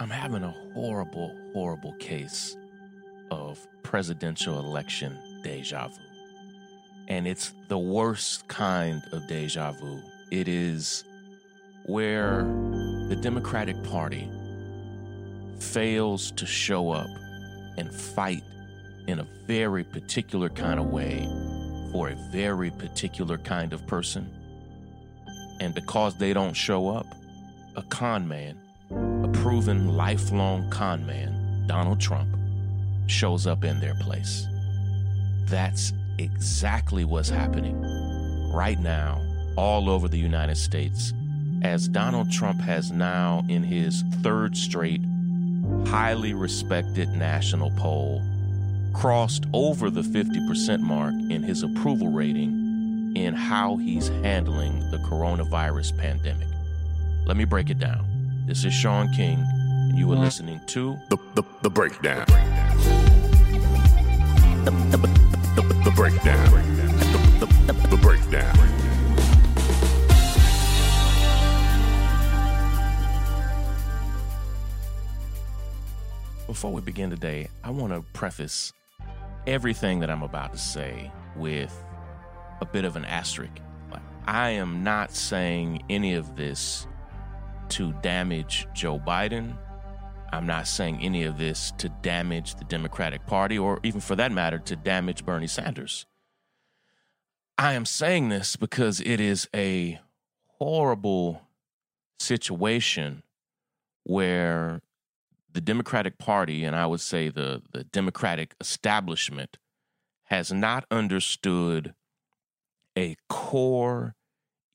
I'm having a horrible, horrible case of presidential election deja vu. And it's the worst kind of deja vu. It is where the Democratic Party fails to show up and fight in a very particular kind of way for a very particular kind of person. And because they don't show up, a con man, proven lifelong con man, Donald Trump, shows up in their place. That's exactly what's happening right now all over the United States as Donald Trump has now, in his third straight, highly respected national poll, crossed over the 50% mark in his approval rating in how he's handling the coronavirus pandemic. Let me break it down. This is Shaun King, and you are listening to The, the, the breakdown. The, the, the, the breakdown. The, the, the, the breakdown. Before we begin today, I want to preface everything that I'm about to say with a bit of an asterisk. I am not saying any of this to damage Joe Biden. I'm not saying any of this to damage the Democratic Party or even for that matter to damage Bernie Sanders. I am saying this because it is a horrible situation where the Democratic Party, and I would say the, the Democratic establishment, has not understood a core,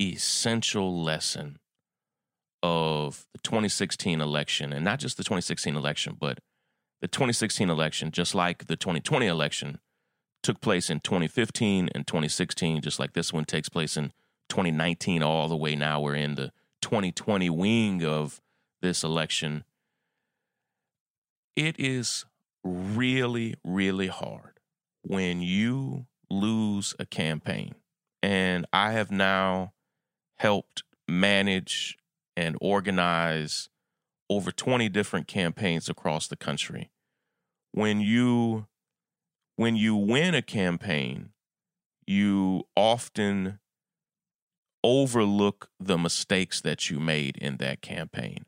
essential lesson of the 2016 election, and not just the 2016 election, but the 2016 election, just like the 2020 election, took place in 2015 and 2016, just like this one takes place in 2019, all the way now we're in the 2020 wing of this election it is really, really hard when you lose a campaign. And I have now helped manage and organize over 20 different campaigns across the country. When you when you win a campaign, you often overlook the mistakes that you made in that campaign.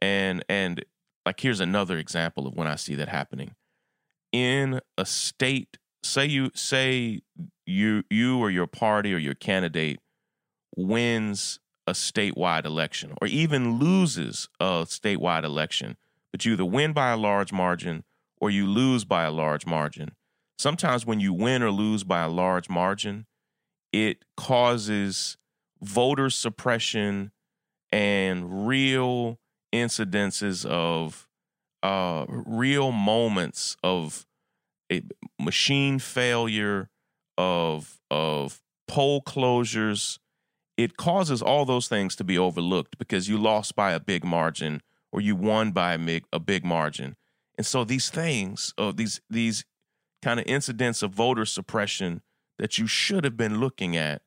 And and like here's another example of when I see that happening. In a state, say you say you you or your party or your candidate wins a statewide election or even loses a statewide election, but you either win by a large margin or you lose by a large margin. Sometimes when you win or lose by a large margin, it causes voter suppression and real incidences of uh, real moments of a machine failure, of of poll closures. It causes all those things to be overlooked because you lost by a big margin or you won by a big, a big margin. And so these things, uh, these these kind of incidents of voter suppression that you should have been looking at,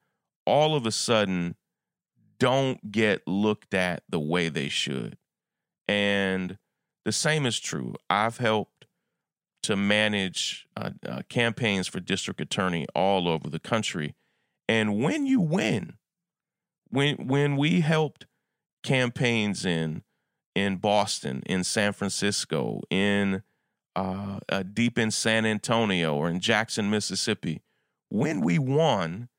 all of a sudden don't get looked at the way they should. And the same is true. I've helped to manage uh, uh, campaigns for district attorney all over the country. And when you win, when when we helped campaigns in in Boston, in San Francisco, in uh, uh, deep in San Antonio or in Jackson, Mississippi, when we won,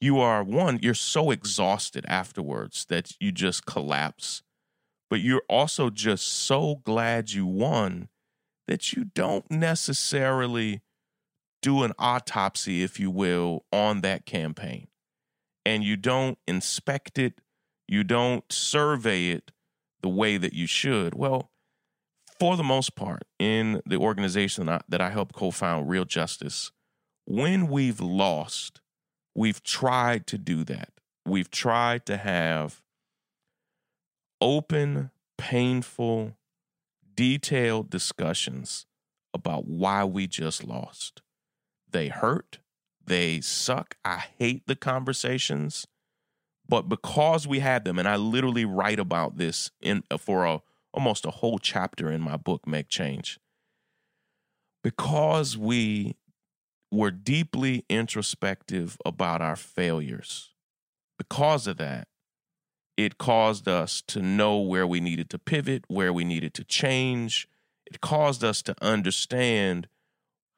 you are one. You're so exhausted afterwards that you just collapse but you're also just so glad you won that you don't necessarily do an autopsy, if you will, on that campaign. And you don't inspect it, you don't survey it the way that you should. Well, for the most part, in the organization that I, that I helped co found, Real Justice, when we've lost, we've tried to do that. We've tried to have open, painful, detailed discussions about why we just lost. They hurt, they suck. I hate the conversations, but because we had them, and I literally write about this in uh, for a almost a whole chapter in my book, Make Change. Because we were deeply introspective about our failures, because of that, it caused us to know where we needed to pivot, where we needed to change. It caused us to understand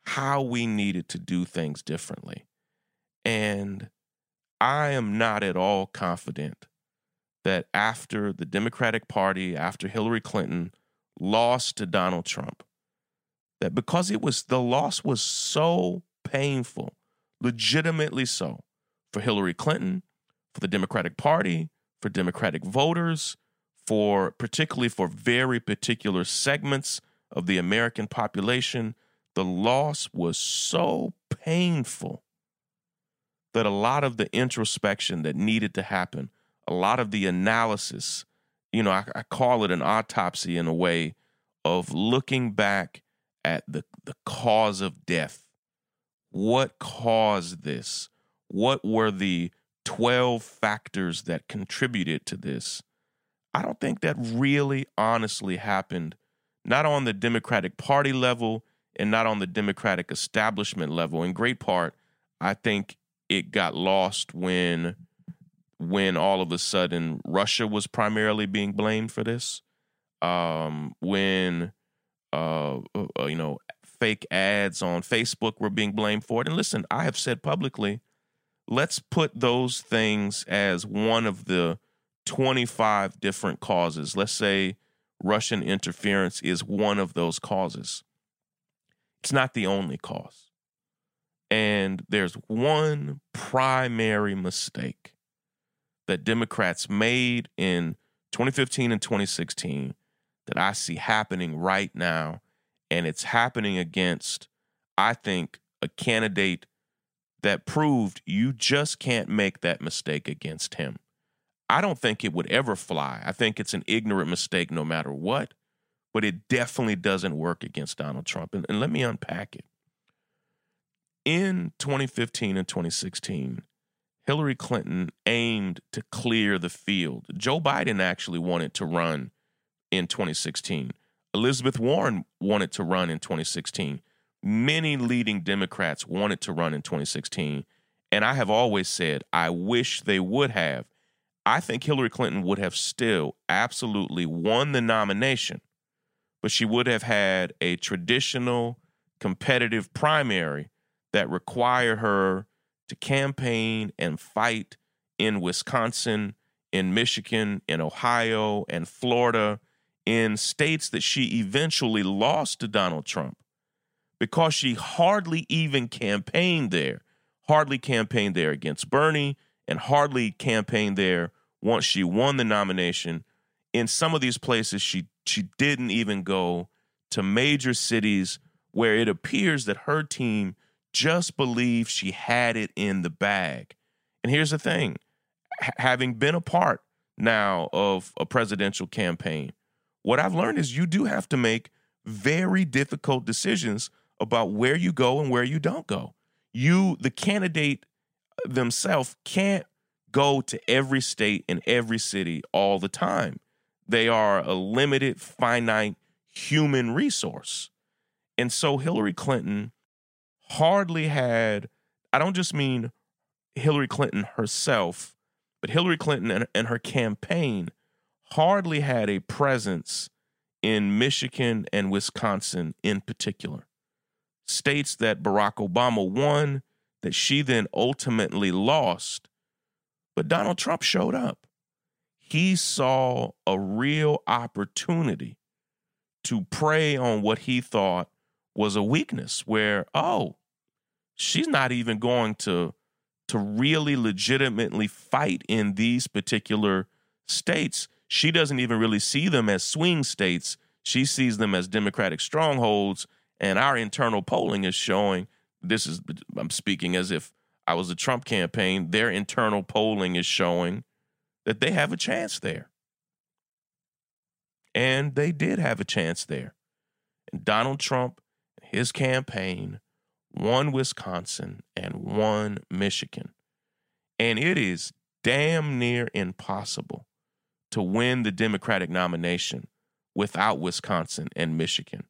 how we needed to do things differently. And I am not at all confident that after the Democratic Party, after Hillary Clinton lost to Donald Trump, that because it was the loss was so painful, legitimately so, for Hillary Clinton, for the Democratic Party, for Democratic voters, for particularly for very particular segments of the American population, the loss was so painful that a lot of the introspection that needed to happen, a lot of the analysis, you know, I, I call it an autopsy in a way of looking back at the, the cause of death. What caused this? What were the 12 factors that contributed to this? I don't think that really honestly happened, not on the Democratic Party level and not on the Democratic establishment level. In great part, I think it got lost when when all of a sudden Russia was primarily being blamed for this. Um, when uh, uh, you know fake ads on Facebook were being blamed for it. And listen, I have said publicly, let's put those things as one of the 25 different causes. Let's say Russian interference is one of those causes. It's not the only cause. And there's one primary mistake that Democrats made in 2015 and 2016 that I see happening right now. And it's happening against, I think, a candidate that proved you just can't make that mistake against him. I don't think it would ever fly. I think it's an ignorant mistake no matter what, but it definitely doesn't work against Donald Trump. And, and let me unpack it in 2015 and 2016, Hillary Clinton aimed to clear the field. Joe Biden actually wanted to run in 2016. Elizabeth Warren wanted to run in 2016. Many leading Democrats wanted to run in 2016. And I have always said, I wish they would have. I think Hillary Clinton would have still absolutely won the nomination, but she would have had a traditional competitive primary that required her to campaign and fight in Wisconsin, in Michigan, in Ohio, and Florida, in states that she eventually lost to Donald Trump because she hardly even campaigned there, hardly campaigned there against Bernie, and hardly campaigned there once she won the nomination. In some of these places, she she didn't even go to major cities where it appears that her team just believed she had it in the bag. And here's the thing H- having been a part now of a presidential campaign, what I've learned is you do have to make very difficult decisions about where you go and where you don't go. You, the candidate themselves, can't go to every state and every city all the time. They are a limited, finite human resource. And so Hillary Clinton hardly had, I don't just mean Hillary Clinton herself, but Hillary Clinton and, and her campaign hardly had a presence in Michigan and Wisconsin in particular. States that Barack Obama won, that she then ultimately lost, but Donald Trump showed up. He saw a real opportunity to prey on what he thought was a weakness, where, oh, she's not even going to to really legitimately fight in these particular states. She doesn't even really see them as swing states. She sees them as democratic strongholds and our internal polling is showing this is I'm speaking as if I was the Trump campaign. Their internal polling is showing that they have a chance there. And they did have a chance there. And Donald Trump, his campaign won Wisconsin, and won Michigan. And it is damn near impossible to win the Democratic nomination without Wisconsin and Michigan.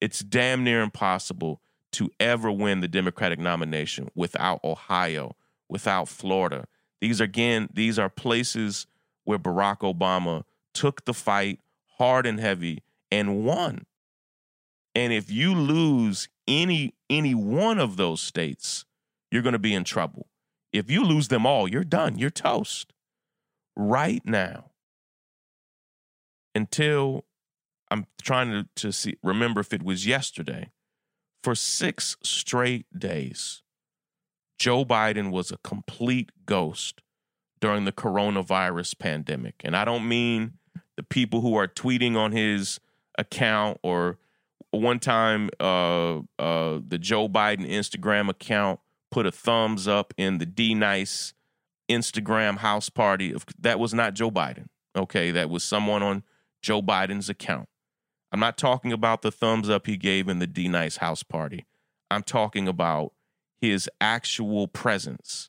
It's damn near impossible to ever win the Democratic nomination without Ohio, without Florida. These are, again, these are places where Barack Obama took the fight hard and heavy and won. And if you lose any any one of those states, you're going to be in trouble. If you lose them all, you're done. You're toast. Right now. Until I'm trying to, to see remember if it was yesterday. For 6 straight days, Joe Biden was a complete ghost during the coronavirus pandemic. And I don't mean the people who are tweeting on his account or one time uh, uh, the Joe Biden Instagram account put a thumbs up in the D Nice Instagram house party. That was not Joe Biden. Okay, that was someone on Joe Biden's account. I'm not talking about the thumbs up he gave in the D Nice house party. I'm talking about his actual presence.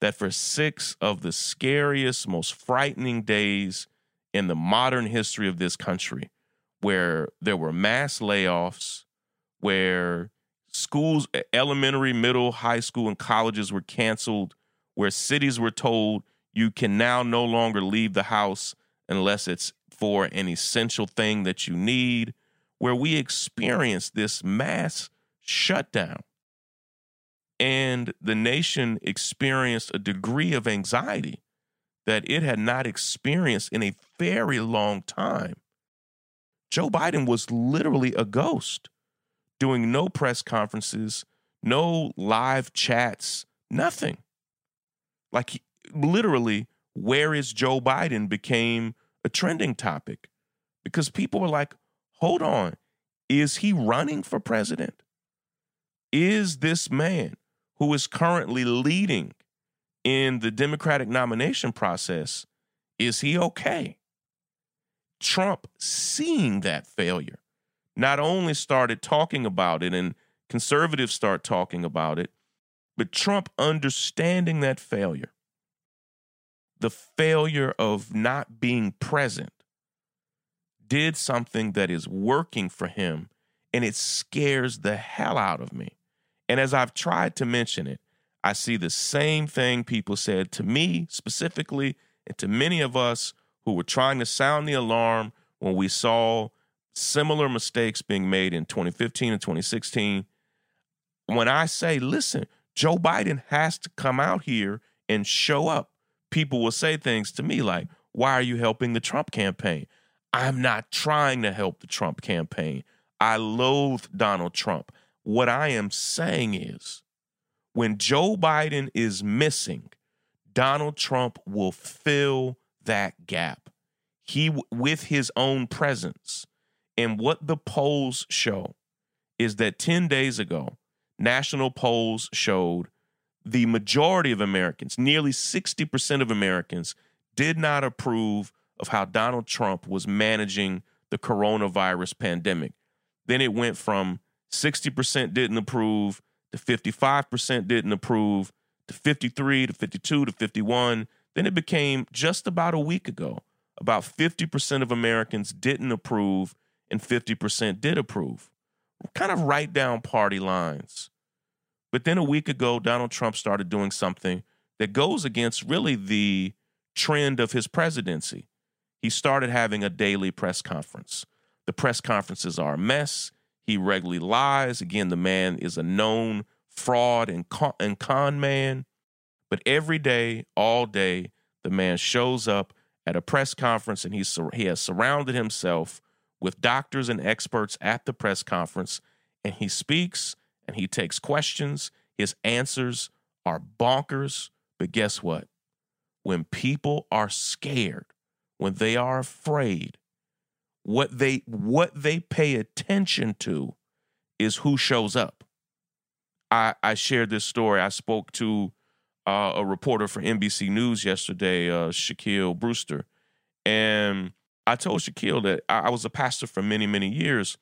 That for six of the scariest, most frightening days in the modern history of this country, where there were mass layoffs, where schools, elementary, middle, high school, and colleges were canceled, where cities were told you can now no longer leave the house unless it's for an essential thing that you need, where we experienced this mass shutdown. And the nation experienced a degree of anxiety that it had not experienced in a very long time. Joe Biden was literally a ghost, doing no press conferences, no live chats, nothing. Like, literally, where is Joe Biden became a trending topic because people were like, hold on, is he running for president? Is this man who is currently leading in the Democratic nomination process, is he okay? Trump, seeing that failure, not only started talking about it and conservatives start talking about it, but Trump understanding that failure the failure of not being present did something that is working for him and it scares the hell out of me. And as I've tried to mention it, I see the same thing people said to me specifically and to many of us who were trying to sound the alarm when we saw similar mistakes being made in 2015 and 2016. When I say, listen, Joe Biden has to come out here and show up people will say things to me like, Why are you helping the Trump campaign? I'm not trying to help the Trump campaign. I loathe Donald Trump. What I am saying is, when Joe Biden is missing, Donald Trump will fill that gap. He, with his own presence. And what the polls show is that 10 days ago, national polls showed the majority of Americans, nearly 60% of Americans, did not approve of how Donald Trump was managing the coronavirus pandemic. Then it went from 60% didn't approve to 55% didn't approve to 53 to 52 to 51. Then it became just about a week ago, about 50% of Americans didn't approve and 50% did approve. Kind of right down party lines. But then a week ago, Donald Trump started doing something that goes against really the trend of his presidency. He started having a daily press conference. The press conferences are a mess. He regularly lies. Again, the man is a known fraud and con, and con man. But every day, all day, the man shows up at a press conference and he has surrounded himself with doctors and experts at the press conference. And he speaks and he takes questions. His answers are bonkers. But guess what? When people are scared, when they are afraid, what they what they pay attention to is who shows up. I, I shared this story. I spoke to uh, a reporter for NBC News yesterday, uh, Shaquille Brewster, and I told Shaquille that I, I was a pastor for many many years,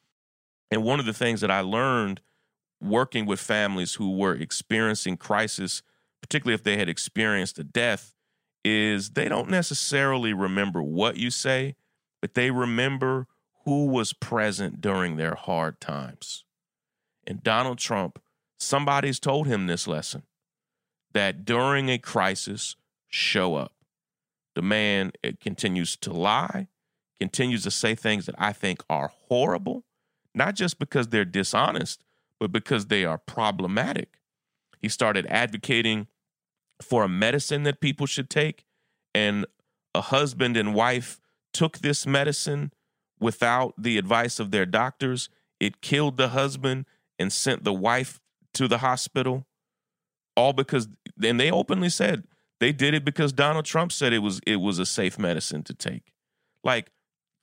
and one of the things that I learned working with families who were experiencing crisis, particularly if they had experienced a death, is they don't necessarily remember what you say, but they remember who was present during their hard times. And Donald Trump, somebody's told him this lesson that during a crisis, show up. The man continues to lie, continues to say things that I think are horrible, not just because they're dishonest, but because they are problematic. He started advocating for a medicine that people should take, and a husband and wife took this medicine without the advice of their doctors. It killed the husband and sent the wife to the hospital, all because, and they openly said they did it because Donald Trump said it was it was a safe medicine to take. Like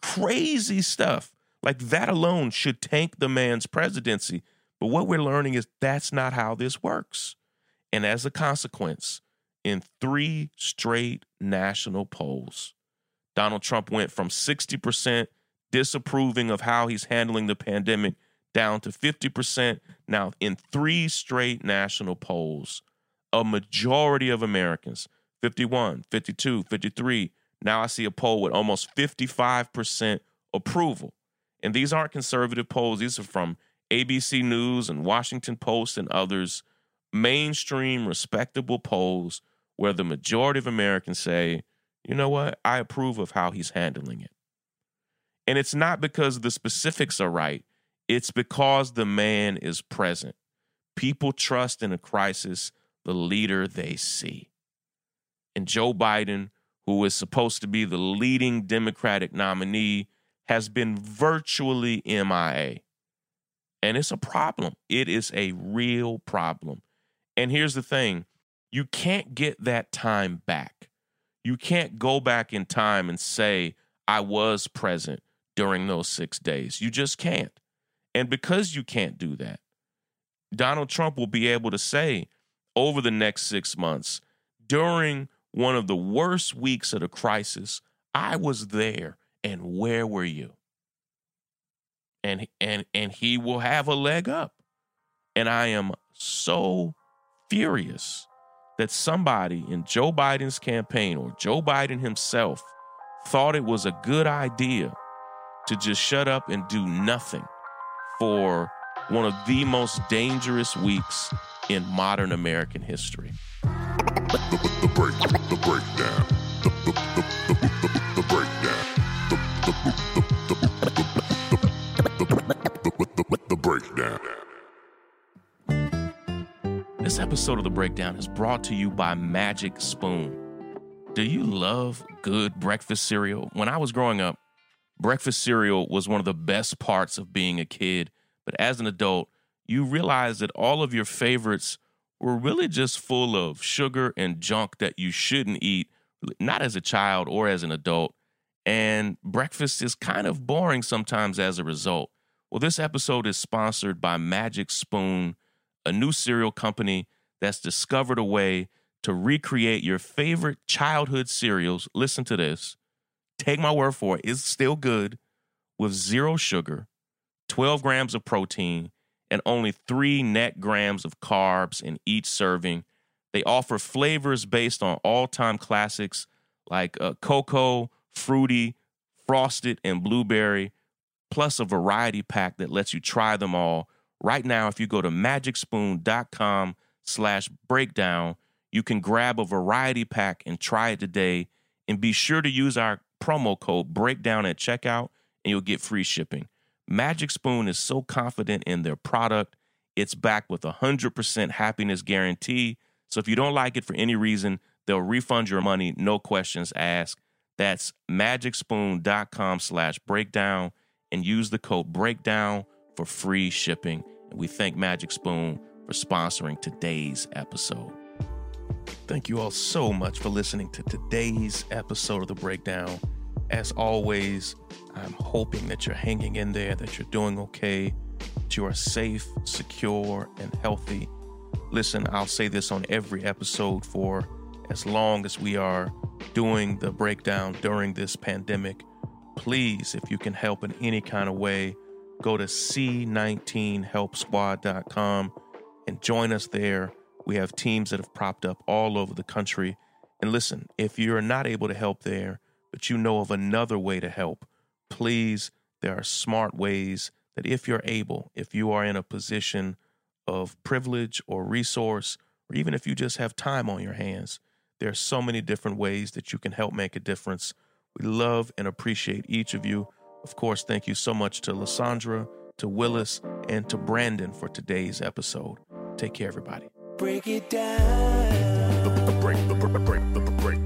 crazy stuff. Like that alone should tank the man's presidency. But what we're learning is that's not how this works. And as a consequence, in three straight national polls, Donald Trump went from 60% disapproving of how he's handling the pandemic down to 50%. Now, in three straight national polls, a majority of Americans, 51, 52, 53, now I see a poll with almost 55% approval. And these aren't conservative polls, these are from ABC News and Washington Post and others, mainstream, respectable polls where the majority of Americans say, you know what, I approve of how he's handling it. And it's not because the specifics are right, it's because the man is present. People trust in a crisis the leader they see. And Joe Biden, who is supposed to be the leading Democratic nominee, has been virtually MIA. And it's a problem. It is a real problem. And here's the thing you can't get that time back. You can't go back in time and say, I was present during those six days. You just can't. And because you can't do that, Donald Trump will be able to say over the next six months, during one of the worst weeks of the crisis, I was there. And where were you? And and and he will have a leg up. And I am so furious that somebody in Joe Biden's campaign or Joe Biden himself thought it was a good idea to just shut up and do nothing for one of the most dangerous weeks in modern American history. The, the, the break, the breakdown. The, the, the, the, the, the breakdown. The, the, the, the, the, the, the, the breakdown. This episode of The Breakdown is brought to you by Magic Spoon. Do you love good breakfast cereal? When I was growing up, breakfast cereal was one of the best parts of being a kid. But as an adult, you realize that all of your favorites were really just full of sugar and junk that you shouldn't eat, not as a child or as an adult. And breakfast is kind of boring sometimes as a result. Well, this episode is sponsored by Magic Spoon, a new cereal company that's discovered a way to recreate your favorite childhood cereals. Listen to this. Take my word for it, it's still good with zero sugar, 12 grams of protein, and only three net grams of carbs in each serving. They offer flavors based on all time classics like uh, cocoa, fruity, frosted, and blueberry, plus a variety pack that lets you try them all. Right now, if you go to magicspoon.com slash breakdown, you can grab a variety pack and try it today. And be sure to use our promo code breakdown at checkout and you'll get free shipping. Magic Spoon is so confident in their product, it's backed with a 100% happiness guarantee. So if you don't like it for any reason, they'll refund your money, no questions asked. That's magicspoon.com slash breakdown and use the code breakdown for free shipping. We thank Magic Spoon for sponsoring today's episode. Thank you all so much for listening to today's episode of The Breakdown. As always, I'm hoping that you're hanging in there, that you're doing okay, that you are safe, secure, and healthy. Listen, I'll say this on every episode for as long as we are doing the breakdown during this pandemic. Please, if you can help in any kind of way, go to C19helpsquad.com and join us there. We have teams that have propped up all over the country. And listen, if you're not able to help there, but you know of another way to help, please, there are smart ways that if you're able, if you are in a position of privilege or resource, or even if you just have time on your hands, there are so many different ways that you can help make a difference. We love and appreciate each of you. Of course, thank you so much to Lysandra, to Willis, and to Brandon for today's episode. Take care, everybody. Break it down. The break, break, break, break.